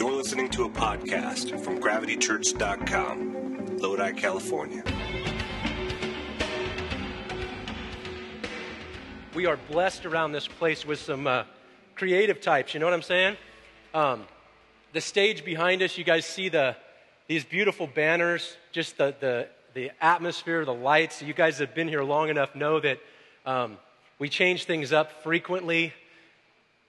You're listening to a podcast from gravitychurch.com, Lodi, California. We are blessed around this place with some uh, creative types. You know what I'm saying? Um, the stage behind us, you guys see the these beautiful banners, just the the the atmosphere, the lights. You guys have been here long enough know that um, we change things up frequently.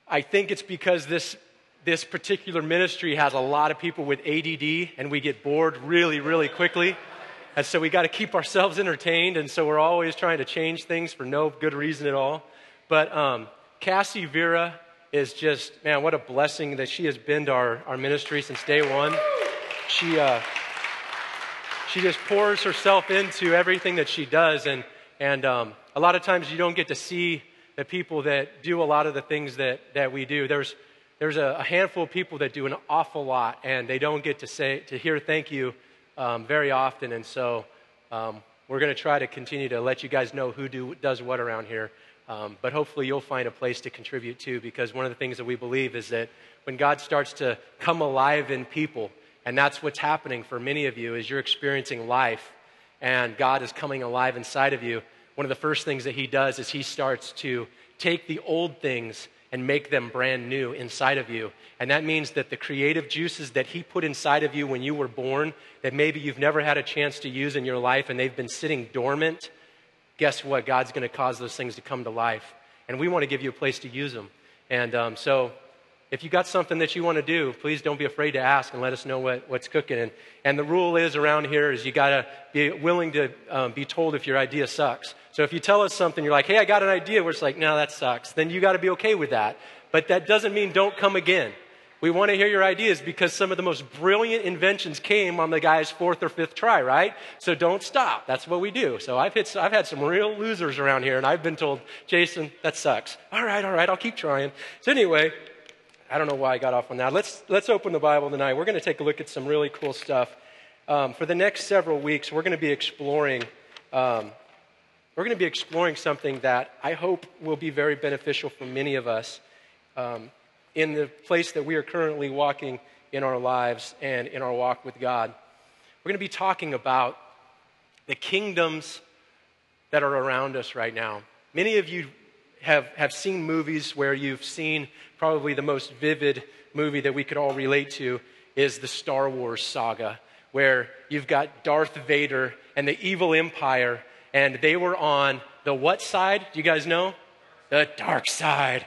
I think it's because this this particular ministry has a lot of people with ADD, and we get bored really, really quickly. And so we got to keep ourselves entertained, and so we're always trying to change things for no good reason at all. But um, Cassie Vera is just, man, what a blessing that she has been to our, our ministry since day one. She, uh, she just pours herself into everything that she does, and, and um, a lot of times you don't get to see the people that do a lot of the things that, that we do. There's, there's a, a handful of people that do an awful lot, and they don't get to say to hear thank you um, very often. And so um, we're going to try to continue to let you guys know who do, does what around here. Um, but hopefully you'll find a place to contribute too, because one of the things that we believe is that when God starts to come alive in people, and that's what's happening for many of you, is you're experiencing life, and God is coming alive inside of you. One of the first things that He does is He starts to take the old things and make them brand new inside of you. And that means that the creative juices that He put inside of you when you were born, that maybe you've never had a chance to use in your life and they've been sitting dormant, guess what? God's going to cause those things to come to life. And we want to give you a place to use them. And um, so if you got something that you want to do, please don't be afraid to ask and let us know what, what's cooking. And, and the rule is around here is you got to be willing to um, be told if your idea sucks. So if you tell us something, you're like, hey, I got an idea, we're just like, no, that sucks. Then you got to be okay with that. But that doesn't mean don't come again. We want to hear your ideas because some of the most brilliant inventions came on the guy's fourth or fifth try, right? So don't stop. That's what we do. So I've, hit, I've had some real losers around here, and I've been told, Jason, that sucks. All right, all right, I'll keep trying. So anyway, I don't know why I got off on that. Let's, let's open the Bible tonight. We're going to take a look at some really cool stuff. Um, for the next several weeks, we're going to be exploring. Um, we're going to be exploring something that I hope will be very beneficial for many of us. Um, in the place that we are currently walking in our lives and in our walk with God. We're going to be talking about the kingdoms that are around us right now. Many of you have, have seen movies where you've seen probably the most vivid movie that we could all relate to is the Star Wars saga, where you've got Darth Vader and the evil empire, and they were on the what side? Do you guys know? The dark side.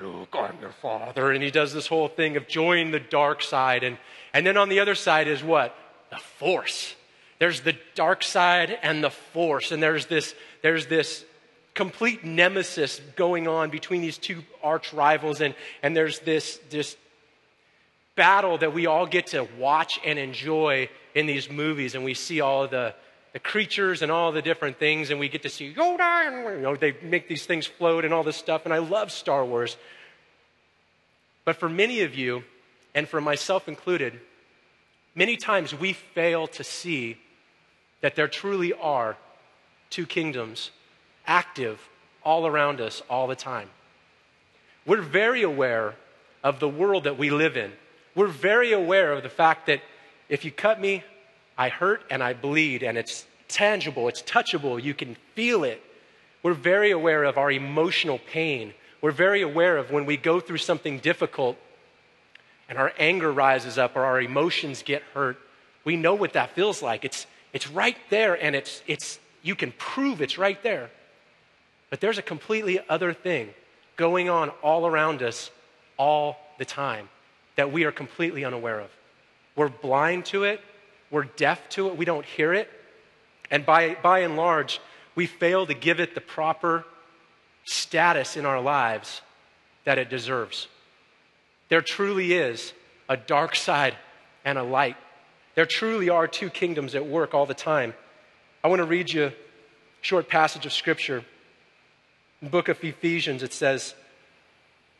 Luke, I'm your father. And he does this whole thing of join the dark side. And, and then on the other side is what? The force. There's the dark side and the force. And there's this, there's this complete nemesis going on between these two arch rivals. And, and there's this, this battle that we all get to watch and enjoy in these movies. And we see all the, the creatures and all the different things, and we get to see Yoda, and you know, they make these things float and all this stuff, and I love Star Wars. But for many of you, and for myself included, many times we fail to see that there truly are two kingdoms active all around us all the time. We're very aware of the world that we live in. We're very aware of the fact that if you cut me, I hurt and I bleed, and it's tangible, it's touchable, you can feel it. We're very aware of our emotional pain. We're very aware of when we go through something difficult and our anger rises up or our emotions get hurt. We know what that feels like. It's, it's right there, and it's, it's, you can prove it's right there. But there's a completely other thing going on all around us all the time that we are completely unaware of. We're blind to it, we're deaf to it, we don't hear it. And by, by and large, we fail to give it the proper status in our lives that it deserves. There truly is a dark side and a light. There truly are two kingdoms at work all the time. I want to read you a short passage of scripture. The book of Ephesians, it says,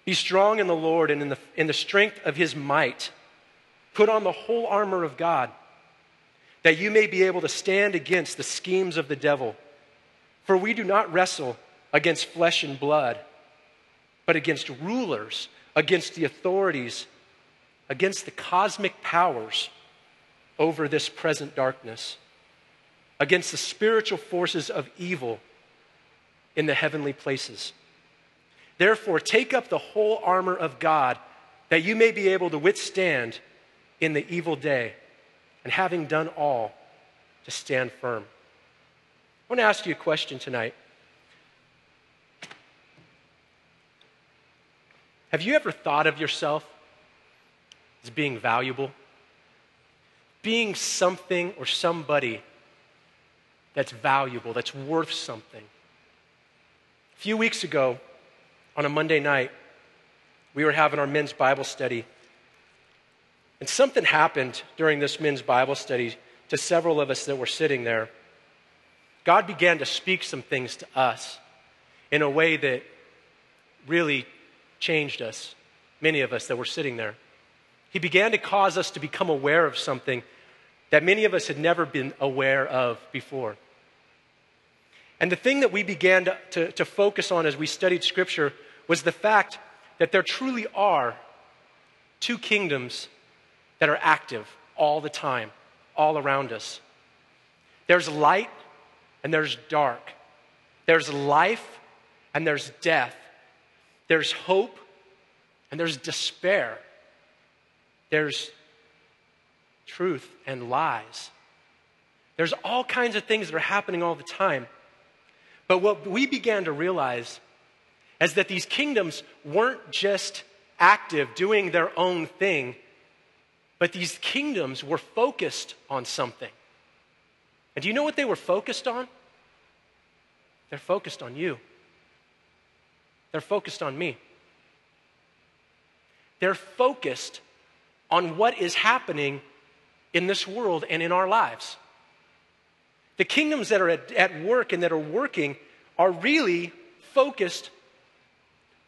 Be strong in the Lord and in the, in the strength of his might. Put on the whole armor of God that you may be able to stand against the schemes of the devil. For we do not wrestle against flesh and blood, but against rulers, against the authorities, against the cosmic powers over this present darkness, against the spiritual forces of evil in the heavenly places. Therefore, take up the whole armor of God that you may be able to withstand in the evil day, and having done all, to stand firm. I want to ask you a question tonight. Have you ever thought of yourself as being valuable? Being something or somebody that's valuable, that's worth something. A few weeks ago, on a Monday night, we were having our men's Bible study. And something happened during this men's Bible study to several of us that were sitting there. God began to speak some things to us in a way that really changed us, many of us that were sitting there. He began to cause us to become aware of something that many of us had never been aware of before. And the thing that we began to, to, to focus on as we studied Scripture was the fact that there truly are two kingdoms that are active all the time, all around us. There's light and there's dark. There's life and there's death. There's hope and there's despair. There's truth and lies. There's all kinds of things that are happening all the time. But what we began to realize is that these kingdoms weren't just active doing their own thing, but these kingdoms were focused on something. And do you know what they were focused on? They're focused on you. They're focused on me. They're focused on what is happening in this world and in our lives. The kingdoms that are at, at work and that are working are really focused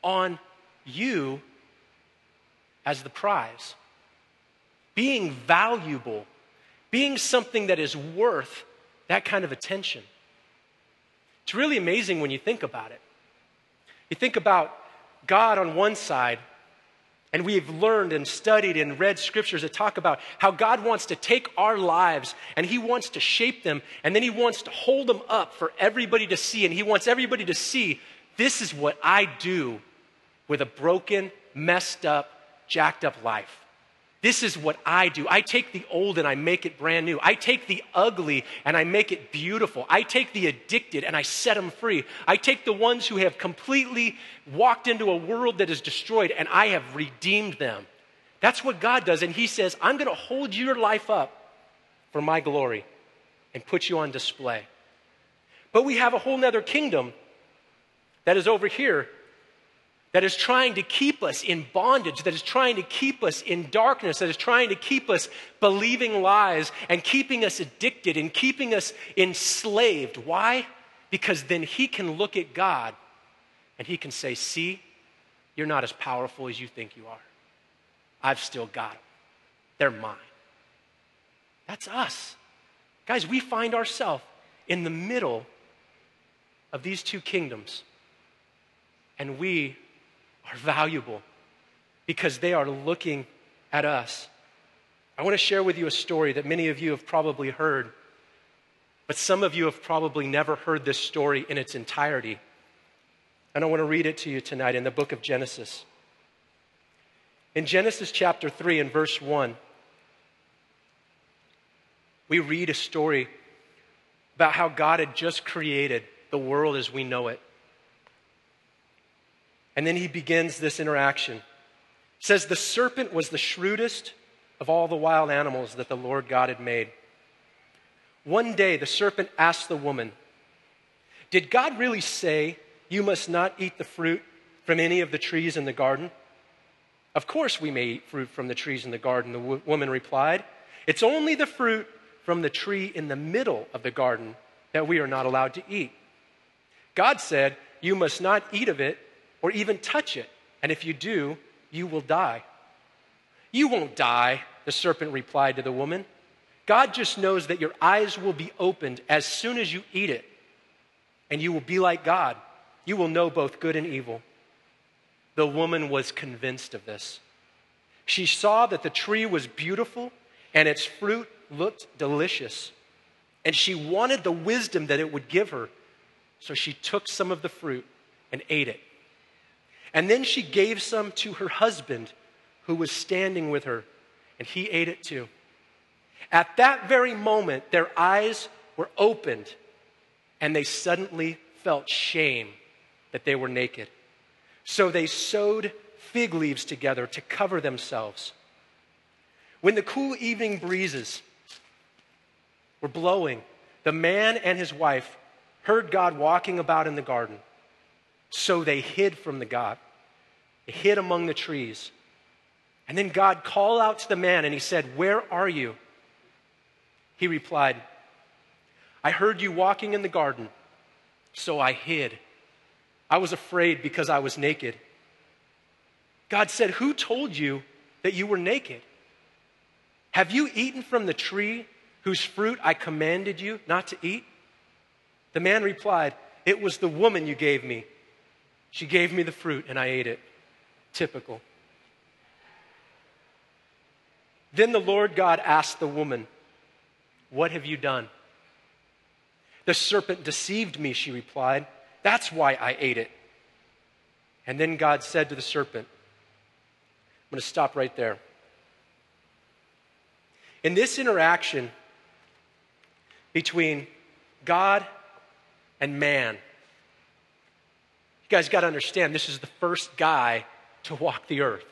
on you as the prize. Being valuable, being something that is worth that kind of attention. It's really amazing when you think about it. You think about God on one side, and we've learned and studied and read scriptures that talk about how God wants to take our lives and He wants to shape them, and then He wants to hold them up for everybody to see, and He wants everybody to see this is what I do with a broken, messed up, jacked up life. This is what I do. I take the old and I make it brand new. I take the ugly and I make it beautiful. I take the addicted and I set them free. I take the ones who have completely walked into a world that is destroyed and I have redeemed them. That's what God does. And He says, I'm going to hold your life up for my glory and put you on display. But we have a whole nother kingdom that is over here that is trying to keep us in bondage, that is trying to keep us in darkness, that is trying to keep us believing lies and keeping us addicted and keeping us enslaved. Why? Because then he can look at God and he can say, See, you're not as powerful as you think you are. I've still got them. They're mine. That's us. Guys, we find ourselves in the middle of these two kingdoms, and we are valuable because they are looking at us. I want to share with you a story that many of you have probably heard, but some of you have probably never heard this story in its entirety. And I want to read it to you tonight in the book of Genesis. In Genesis chapter 3 and verse 1, we read a story about how God had just created the world as we know it. And then he begins this interaction. He says, The serpent was the shrewdest of all the wild animals that the Lord God had made. One day, the serpent asked the woman, Did God really say you must not eat the fruit from any of the trees in the garden? Of course, we may eat fruit from the trees in the garden, the w- woman replied. It's only the fruit from the tree in the middle of the garden that we are not allowed to eat. God said, You must not eat of it or even touch it, and if you do, you will die. You won't die, the serpent replied to the woman. God just knows that your eyes will be opened as soon as you eat it, and you will be like God. You will know both good and evil. The woman was convinced of this. She saw that the tree was beautiful and its fruit looked delicious. And she wanted the wisdom that it would give her. So she took some of the fruit and ate it. And then she gave some to her husband who was standing with her, and he ate it too. At that very moment, their eyes were opened, and they suddenly felt shame that they were naked. So they sewed fig leaves together to cover themselves. When the cool evening breezes were blowing, the man and his wife heard God walking about in the garden. So they hid from the God. They hid among the trees. And then God called out to the man and he said, Where are you? He replied, I heard you walking in the garden, so I hid. I was afraid because I was naked. God said, Who told you that you were naked? Have you eaten from the tree whose fruit I commanded you not to eat? The man replied, It was the woman you gave me. She gave me the fruit and I ate it. Typical. Then the Lord God asked the woman, What have you done? The serpent deceived me, she replied. That's why I ate it. And then God said to the serpent, I'm going to stop right there. In this interaction between God and man, you guys got to understand this is the first guy to walk the earth.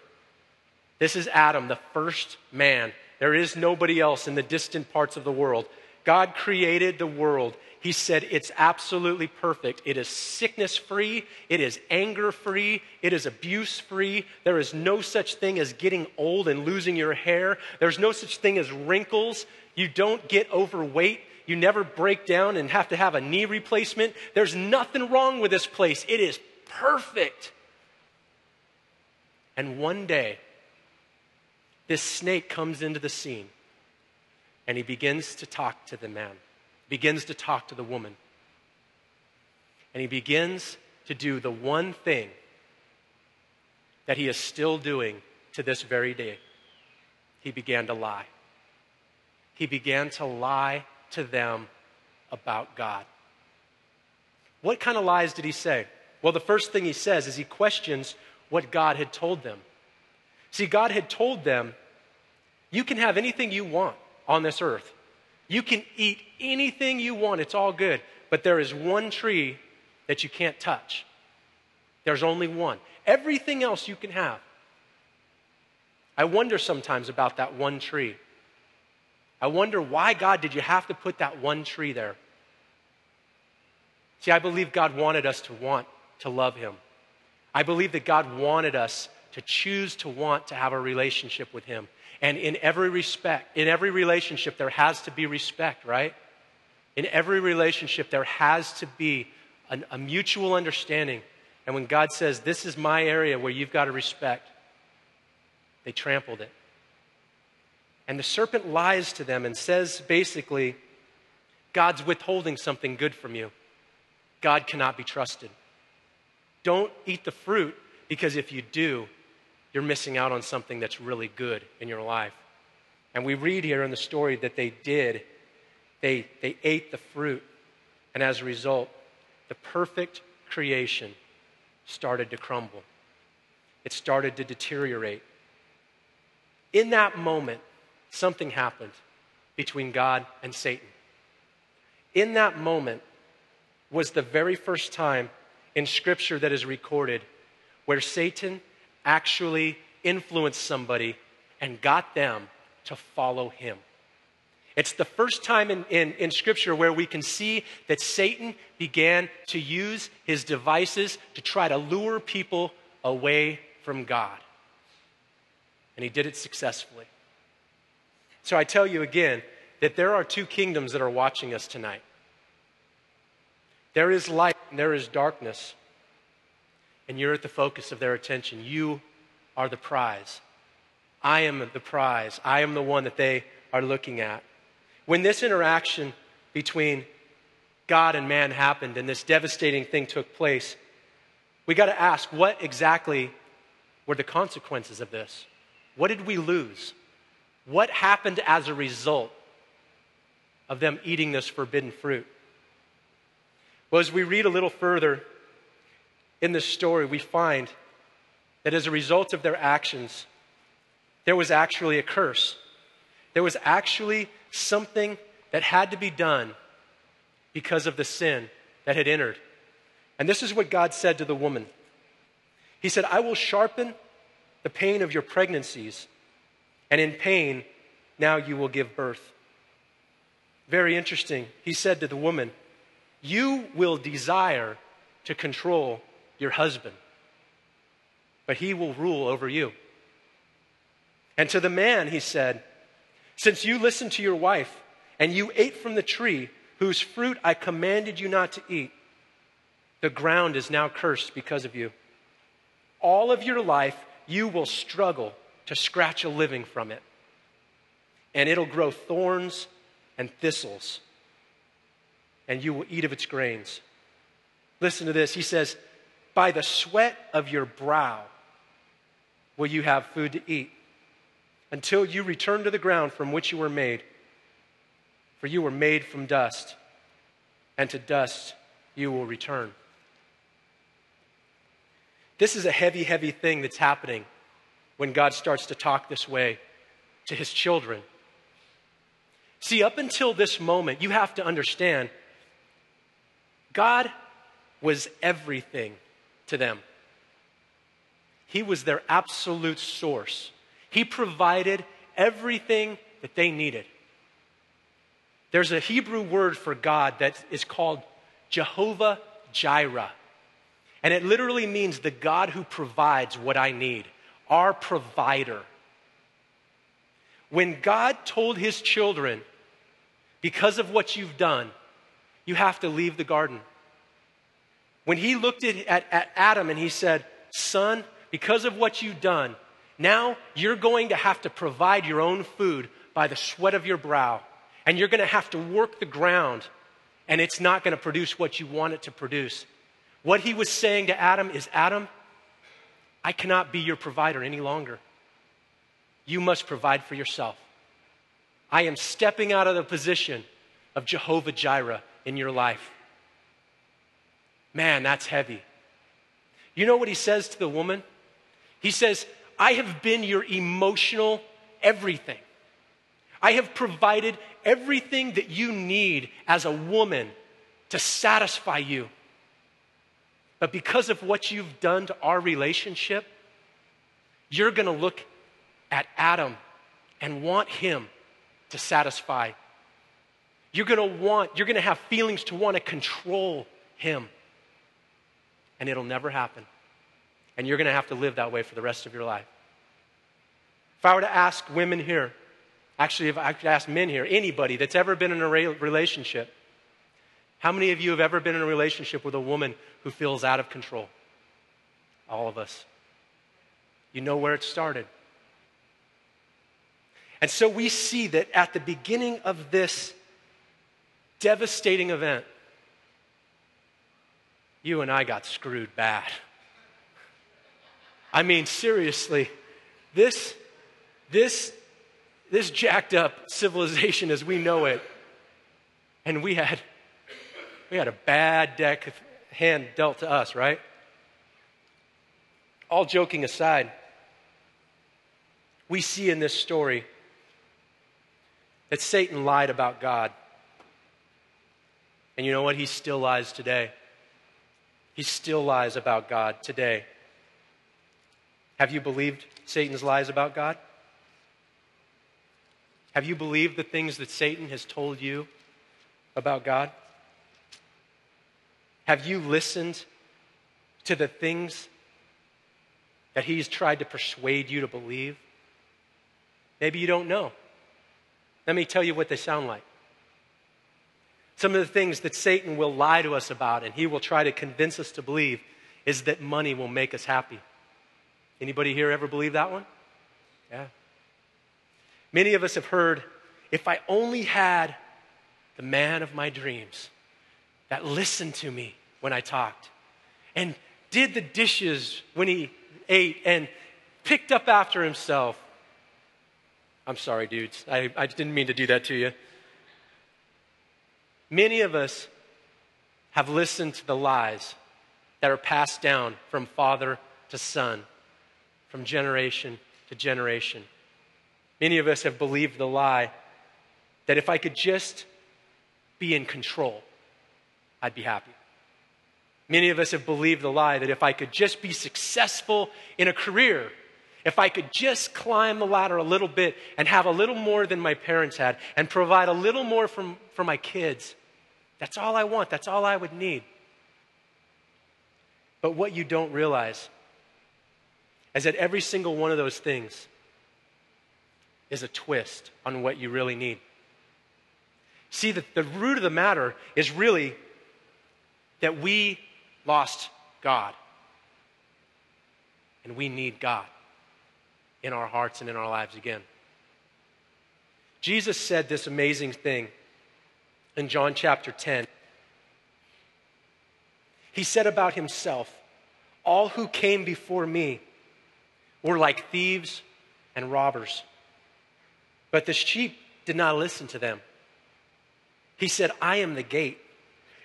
This is Adam, the first man. There is nobody else in the distant parts of the world. God created the world he said it's absolutely perfect. It is sickness free, it is anger free, it is abuse free. There is no such thing as getting old and losing your hair. There's no such thing as wrinkles. You don't get overweight. You never break down and have to have a knee replacement. There's nothing wrong with this place. It is perfect. And one day, this snake comes into the scene and he begins to talk to the man begins to talk to the woman. And he begins to do the one thing that he is still doing to this very day. He began to lie. He began to lie to them about God. What kind of lies did he say? Well, the first thing he says is he questions what God had told them. See, God had told them, you can have anything you want on this earth. You can eat anything you want, it's all good. But there is one tree that you can't touch. There's only one. Everything else you can have. I wonder sometimes about that one tree. I wonder why, God, did you have to put that one tree there? See, I believe God wanted us to want to love Him. I believe that God wanted us to choose to want to have a relationship with Him. And in every respect, in every relationship, there has to be respect, right? In every relationship, there has to be an, a mutual understanding. And when God says, This is my area where you've got to respect, they trampled it. And the serpent lies to them and says basically, God's withholding something good from you. God cannot be trusted. Don't eat the fruit because if you do, you're missing out on something that's really good in your life. And we read here in the story that they did. They, they ate the fruit. And as a result, the perfect creation started to crumble. It started to deteriorate. In that moment, something happened between God and Satan. In that moment was the very first time in Scripture that is recorded where Satan actually influenced somebody and got them to follow him. It's the first time in, in, in, Scripture where we can see that Satan began to use his devices to try to lure people away from God. And he did it successfully. So I tell you again that there are two kingdoms that are watching us tonight there is light and there is darkness and you're at the focus of their attention. You are the prize. I am the prize. I am the one that they are looking at. When this interaction between God and man happened and this devastating thing took place, we got to ask what exactly were the consequences of this? What did we lose? What happened as a result of them eating this forbidden fruit? Well, as we read a little further in this story, we find that as a result of their actions, there was actually a curse. There was actually something that had to be done because of the sin that had entered. And this is what God said to the woman He said, I will sharpen the pain of your pregnancies, and in pain, now you will give birth. Very interesting. He said to the woman, You will desire to control your husband, but he will rule over you. And to the man, he said, Since you listened to your wife and you ate from the tree whose fruit I commanded you not to eat, the ground is now cursed because of you. All of your life, you will struggle to scratch a living from it, and it'll grow thorns and thistles, and you will eat of its grains. Listen to this. He says, By the sweat of your brow will you have food to eat until you return to the ground from which you were made. For you were made from dust, and to dust you will return. This is a heavy, heavy thing that's happening when God starts to talk this way to his children. See, up until this moment, you have to understand God was everything to them. He was their absolute source. He provided everything that they needed. There's a Hebrew word for God that is called Jehovah Jireh. And it literally means the God who provides what I need, our provider. When God told his children, because of what you've done, you have to leave the garden. When he looked at, at, at Adam and he said, Son, because of what you've done, now you're going to have to provide your own food by the sweat of your brow. And you're going to have to work the ground, and it's not going to produce what you want it to produce. What he was saying to Adam is Adam, I cannot be your provider any longer. You must provide for yourself. I am stepping out of the position of Jehovah Jireh in your life. Man, that's heavy. You know what he says to the woman? He says, I have been your emotional everything. I have provided everything that you need as a woman to satisfy you. But because of what you've done to our relationship, you're going to look at Adam and want him to satisfy. You're going to want, you're going to have feelings to want to control him. And it'll never happen. And you're going to have to live that way for the rest of your life. If I were to ask women here, actually, if I could ask men here, anybody that's ever been in a relationship, how many of you have ever been in a relationship with a woman who feels out of control? All of us. You know where it started. And so we see that at the beginning of this devastating event, you and I got screwed bad. I mean, seriously, this, this, this jacked up civilization as we know it, and we had, we had a bad deck hand dealt to us, right? All joking aside, we see in this story that Satan lied about God. And you know what? He still lies today. He still lies about God today. Have you believed Satan's lies about God? Have you believed the things that Satan has told you about God? Have you listened to the things that he's tried to persuade you to believe? Maybe you don't know. Let me tell you what they sound like. Some of the things that Satan will lie to us about and he will try to convince us to believe is that money will make us happy. Anybody here ever believe that one? Yeah. Many of us have heard if I only had the man of my dreams that listened to me when I talked and did the dishes when he ate and picked up after himself I'm sorry, dudes. I, I didn't mean to do that to you. Many of us have listened to the lies that are passed down from father to son, from generation to generation. Many of us have believed the lie that if I could just be in control, I'd be happy. Many of us have believed the lie that if I could just be successful in a career, if I could just climb the ladder a little bit and have a little more than my parents had and provide a little more from, for my kids, that's all I want. That's all I would need. But what you don't realize is that every single one of those things is a twist on what you really need. See, the, the root of the matter is really that we lost God. And we need God in our hearts and in our lives again. Jesus said this amazing thing in John chapter 10. He said about himself, All who came before me were like thieves and robbers, but the sheep did not listen to them. He said, I am the gate,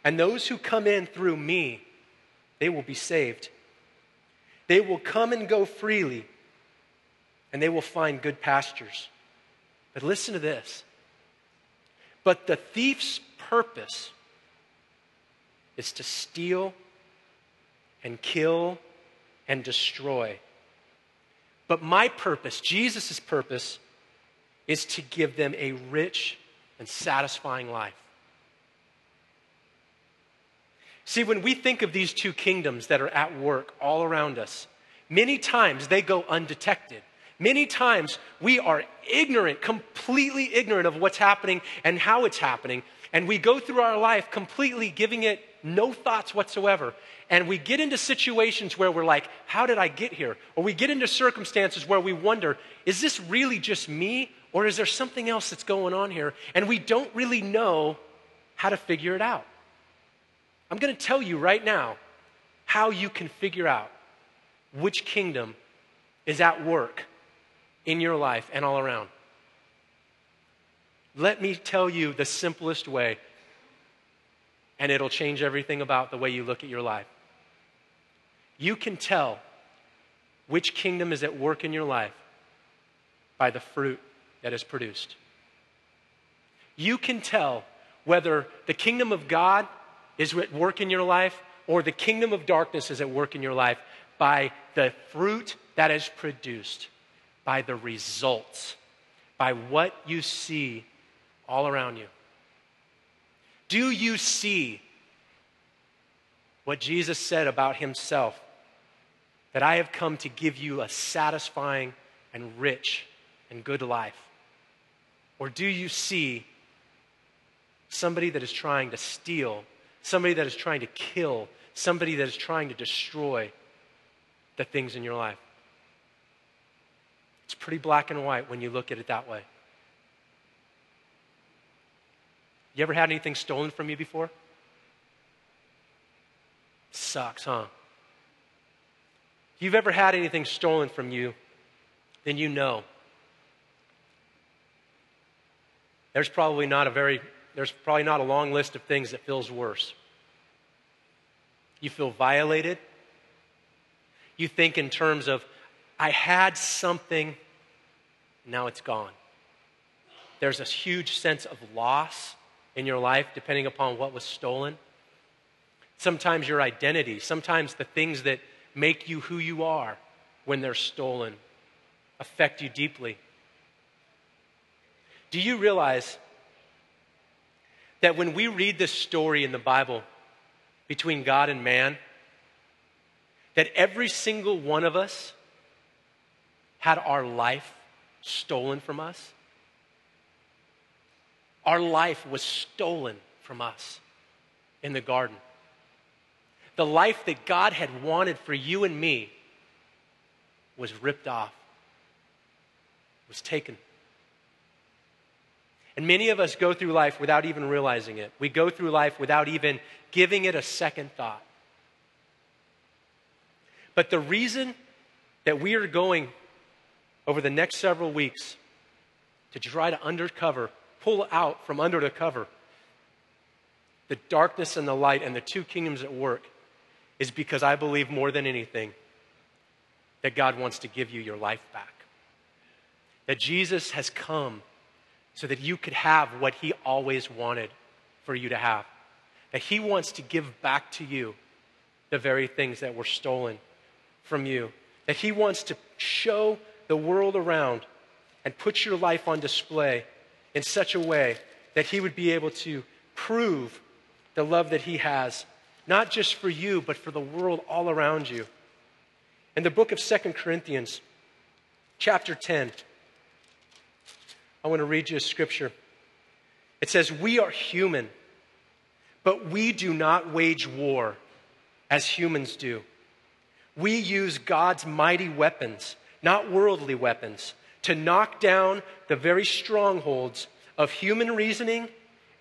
and those who come in through me, they will be saved. They will come and go freely, and they will find good pastures. But listen to this but the thief's purpose is to steal and kill and destroy. But my purpose, Jesus' purpose, is to give them a rich and satisfying life. See, when we think of these two kingdoms that are at work all around us, many times they go undetected. Many times we are ignorant, completely ignorant of what's happening and how it's happening. And we go through our life completely giving it no thoughts whatsoever. And we get into situations where we're like, how did I get here? Or we get into circumstances where we wonder, is this really just me? Or is there something else that's going on here? And we don't really know how to figure it out. I'm going to tell you right now how you can figure out which kingdom is at work in your life and all around. Let me tell you the simplest way, and it'll change everything about the way you look at your life. You can tell which kingdom is at work in your life by the fruit that is produced. You can tell whether the kingdom of God is at work in your life or the kingdom of darkness is at work in your life by the fruit that is produced by the results, by what you see all around you. Do you see what Jesus said about himself? That I have come to give you a satisfying and rich and good life? Or do you see somebody that is trying to steal, somebody that is trying to kill, somebody that is trying to destroy the things in your life? It's pretty black and white when you look at it that way. You ever had anything stolen from you before? Sucks, huh? If you've ever had anything stolen from you, then you know. There's probably not a very there's probably not a long list of things that feels worse. You feel violated. You think in terms of I had something, now it's gone. There's a huge sense of loss in your life depending upon what was stolen. Sometimes your identity, sometimes the things that make you who you are when they're stolen affect you deeply. Do you realize that when we read this story in the Bible between God and man, that every single one of us had our life stolen from us. Our life was stolen from us in the garden. The life that God had wanted for you and me was ripped off, was taken. And many of us go through life without even realizing it. We go through life without even giving it a second thought. But the reason that we are going over the next several weeks to try to undercover, pull out from under the cover the darkness and the light and the two kingdoms at work is because I believe more than anything that God wants to give you your life back. That Jesus has come so that you could have what he always wanted for you to have. That he wants to give back to you the very things that were stolen from you. That he wants to show the world around and put your life on display in such a way that he would be able to prove the love that he has, not just for you, but for the world all around you. In the book of Second Corinthians, chapter 10, I want to read you a scripture. It says, We are human, but we do not wage war as humans do. We use God's mighty weapons, not worldly weapons, to knock down the very strongholds of human reasoning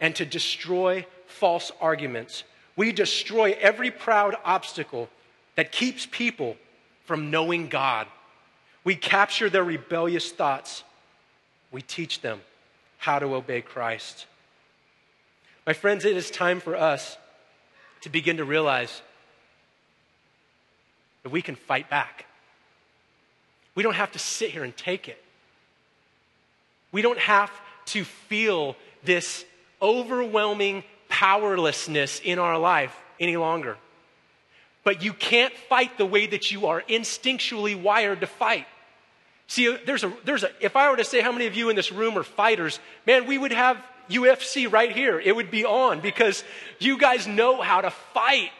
and to destroy false arguments. We destroy every proud obstacle that keeps people from knowing God. We capture their rebellious thoughts. We teach them how to obey Christ. My friends, it is time for us to begin to realize that we can fight back. We don't have to sit here and take it. We don't have to feel this overwhelming powerlessness in our life any longer. But you can't fight the way that you are instinctually wired to fight. See, there's a, there's a, if I were to say how many of you in this room are fighters, man, we would have UFC right here. It would be on because you guys know how to fight.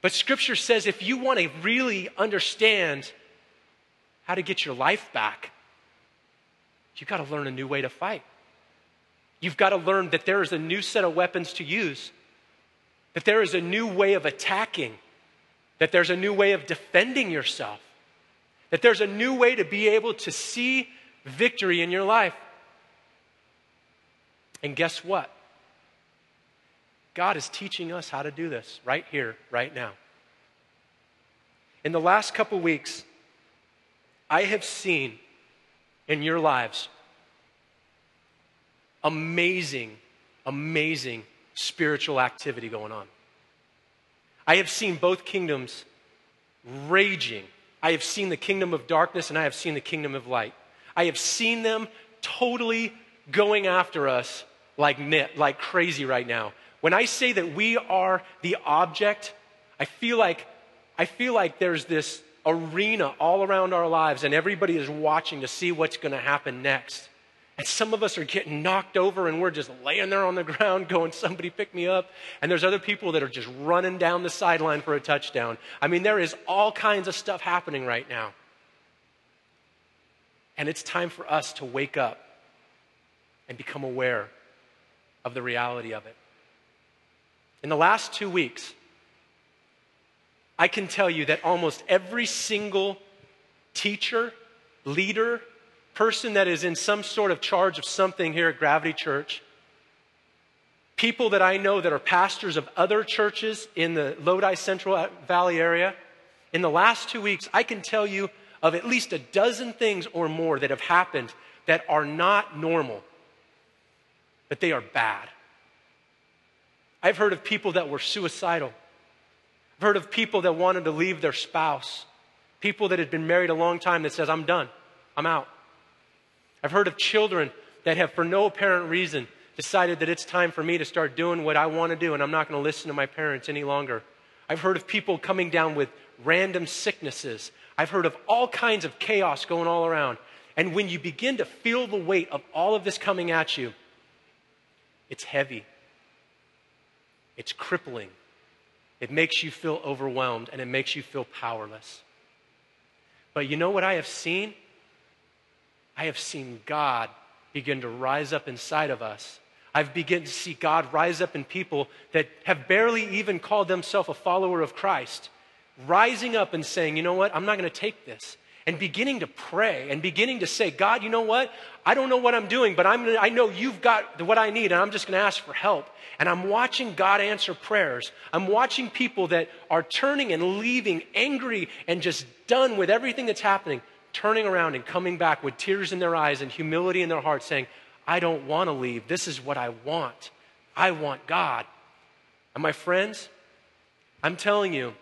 But scripture says if you want to really understand how to get your life back, you've got to learn a new way to fight. You've got to learn that there is a new set of weapons to use, that there is a new way of attacking, that there's a new way of defending yourself, that there's a new way to be able to see victory in your life. And guess what? God is teaching us how to do this right here, right now. In the last couple weeks, I have seen in your lives amazing, amazing spiritual activity going on. I have seen both kingdoms raging. I have seen the kingdom of darkness and I have seen the kingdom of light. I have seen them totally going after us like, like crazy right now. When I say that we are the object, I feel like, I feel like there's this arena all around our lives and everybody is watching to see what's going to happen next. And some of us are getting knocked over and we're just laying there on the ground going, somebody pick me up. And there's other people that are just running down the sideline for a touchdown. I mean, there is all kinds of stuff happening right now. And it's time for us to wake up and become aware of the reality of it. In the last two weeks, I can tell you that almost every single teacher, leader, person that is in some sort of charge of something here at Gravity Church, people that I know that are pastors of other churches in the Lodi Central Valley area, in the last two weeks, I can tell you of at least a dozen things or more that have happened that are not normal, but they are bad. I've heard of people that were suicidal. I've heard of people that wanted to leave their spouse. People that had been married a long time that says, I'm done. I'm out. I've heard of children that have, for no apparent reason, decided that it's time for me to start doing what I want to do and I'm not going to listen to my parents any longer. I've heard of people coming down with random sicknesses. I've heard of all kinds of chaos going all around. And when you begin to feel the weight of all of this coming at you, it's heavy. It's crippling. It makes you feel overwhelmed and it makes you feel powerless. But you know what I have seen? I have seen God begin to rise up inside of us. I've begun to see God rise up in people that have barely even called themselves a follower of Christ, rising up and saying, you know what, I'm not going to take this. And beginning to pray and beginning to say, God, you know what? I don't know what I'm doing, but I'm I know you've got what I need, and I'm just going to ask for help. And I'm watching God answer prayers. I'm watching people that are turning and leaving angry and just done with everything that's happening turning around and coming back with tears in their eyes and humility in their hearts, saying, I don't want to leave. This is what I want. I want God. And my friends, I'm telling you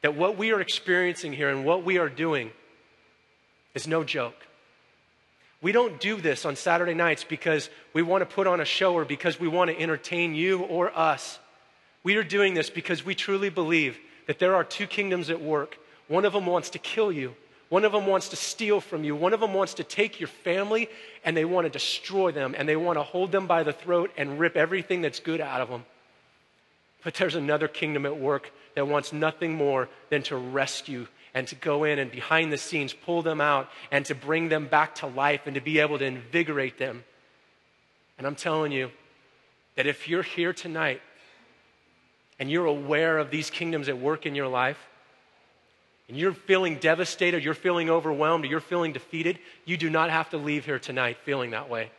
that what we are experiencing here and what we are doing is no joke. We don't do this on Saturday nights because we want to put on a show or because we want to entertain you or us. We are doing this because we truly believe that there are two kingdoms at work. One of them wants to kill you, one of them wants to steal from you, one of them wants to take your family and they want to destroy them and they want to hold them by the throat and rip everything that's good out of them. But there's another kingdom at work that wants nothing more than to rescue and to go in and behind the scenes pull them out and to bring them back to life and to be able to invigorate them. And I'm telling you that if you're here tonight and you're aware of these kingdoms at work in your life, and you're feeling devastated, you're feeling overwhelmed, you're feeling defeated, you do not have to leave here tonight feeling that way.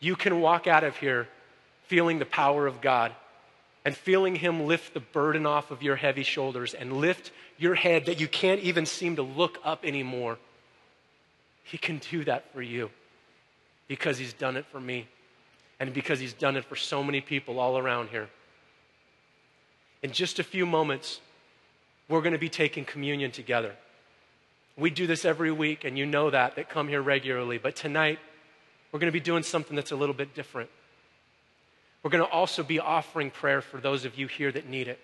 You can walk out of here feeling the power of God and feeling Him lift the burden off of your heavy shoulders and lift your head that you can't even seem to look up anymore. He can do that for you because He's done it for me and because He's done it for so many people all around here. In just a few moments, we're going to be taking communion together. We do this every week, and you know that, that come here regularly. But tonight, we're going to be doing something that's a little bit different. We're going to also be offering prayer for those of you here that need it.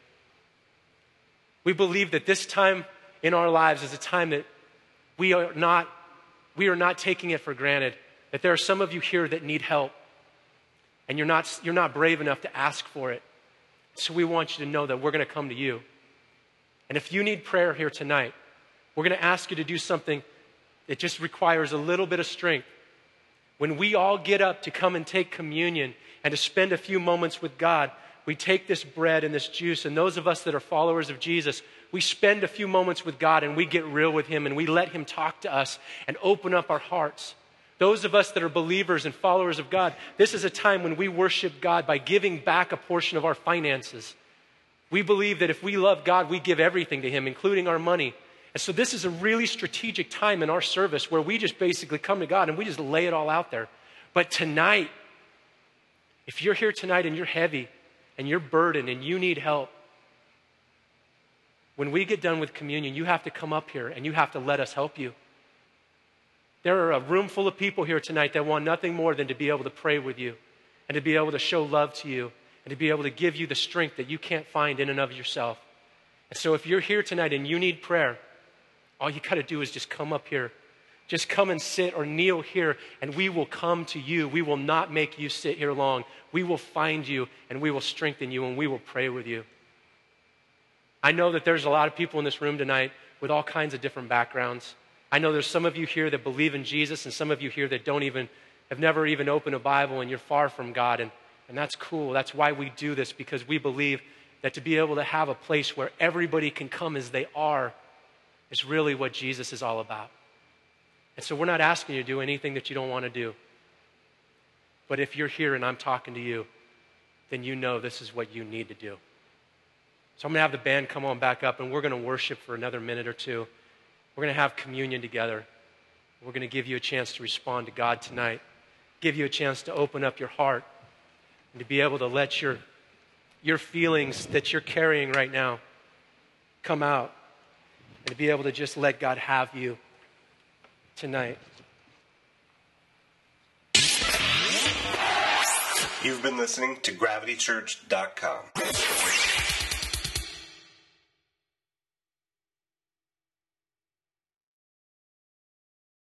We believe that this time in our lives is a time that we are not, we are not taking it for granted, that there are some of you here that need help, and you're not, you're not brave enough to ask for it. So we want you to know that we're going to come to you. And if you need prayer here tonight, we're going to ask you to do something that just requires a little bit of strength. When we all get up to come and take communion, and to spend a few moments with God, we take this bread and this juice, and those of us that are followers of Jesus, we spend a few moments with God and we get real with Him and we let Him talk to us and open up our hearts. Those of us that are believers and followers of God, this is a time when we worship God by giving back a portion of our finances. We believe that if we love God, we give everything to Him, including our money. And so, this is a really strategic time in our service where we just basically come to God and we just lay it all out there. But tonight, if you're here tonight and you're heavy and you're burdened and you need help, when we get done with communion, you have to come up here and you have to let us help you. There are a room full of people here tonight that want nothing more than to be able to pray with you and to be able to show love to you and to be able to give you the strength that you can't find in and of yourself. And so if you're here tonight and you need prayer, all you got to do is just come up here just come and sit or kneel here, and we will come to you. We will not make you sit here long. We will find you, and we will strengthen you, and we will pray with you. I know that there's a lot of people in this room tonight with all kinds of different backgrounds. I know there's some of you here that believe in Jesus, and some of you here that don't even, have never even opened a Bible, and you're far from God. And, and that's cool. That's why we do this, because we believe that to be able to have a place where everybody can come as they are is really what Jesus is all about. And so we're not asking you to do anything that you don't want to do. But if you're here and I'm talking to you, then you know this is what you need to do. So I'm going to have the band come on back up and we're going to worship for another minute or two. We're going to have communion together. We're going to give you a chance to respond to God tonight, give you a chance to open up your heart and to be able to let your, your feelings that you're carrying right now come out and to be able to just let God have you tonight. You've been listening to gravitychurch.com.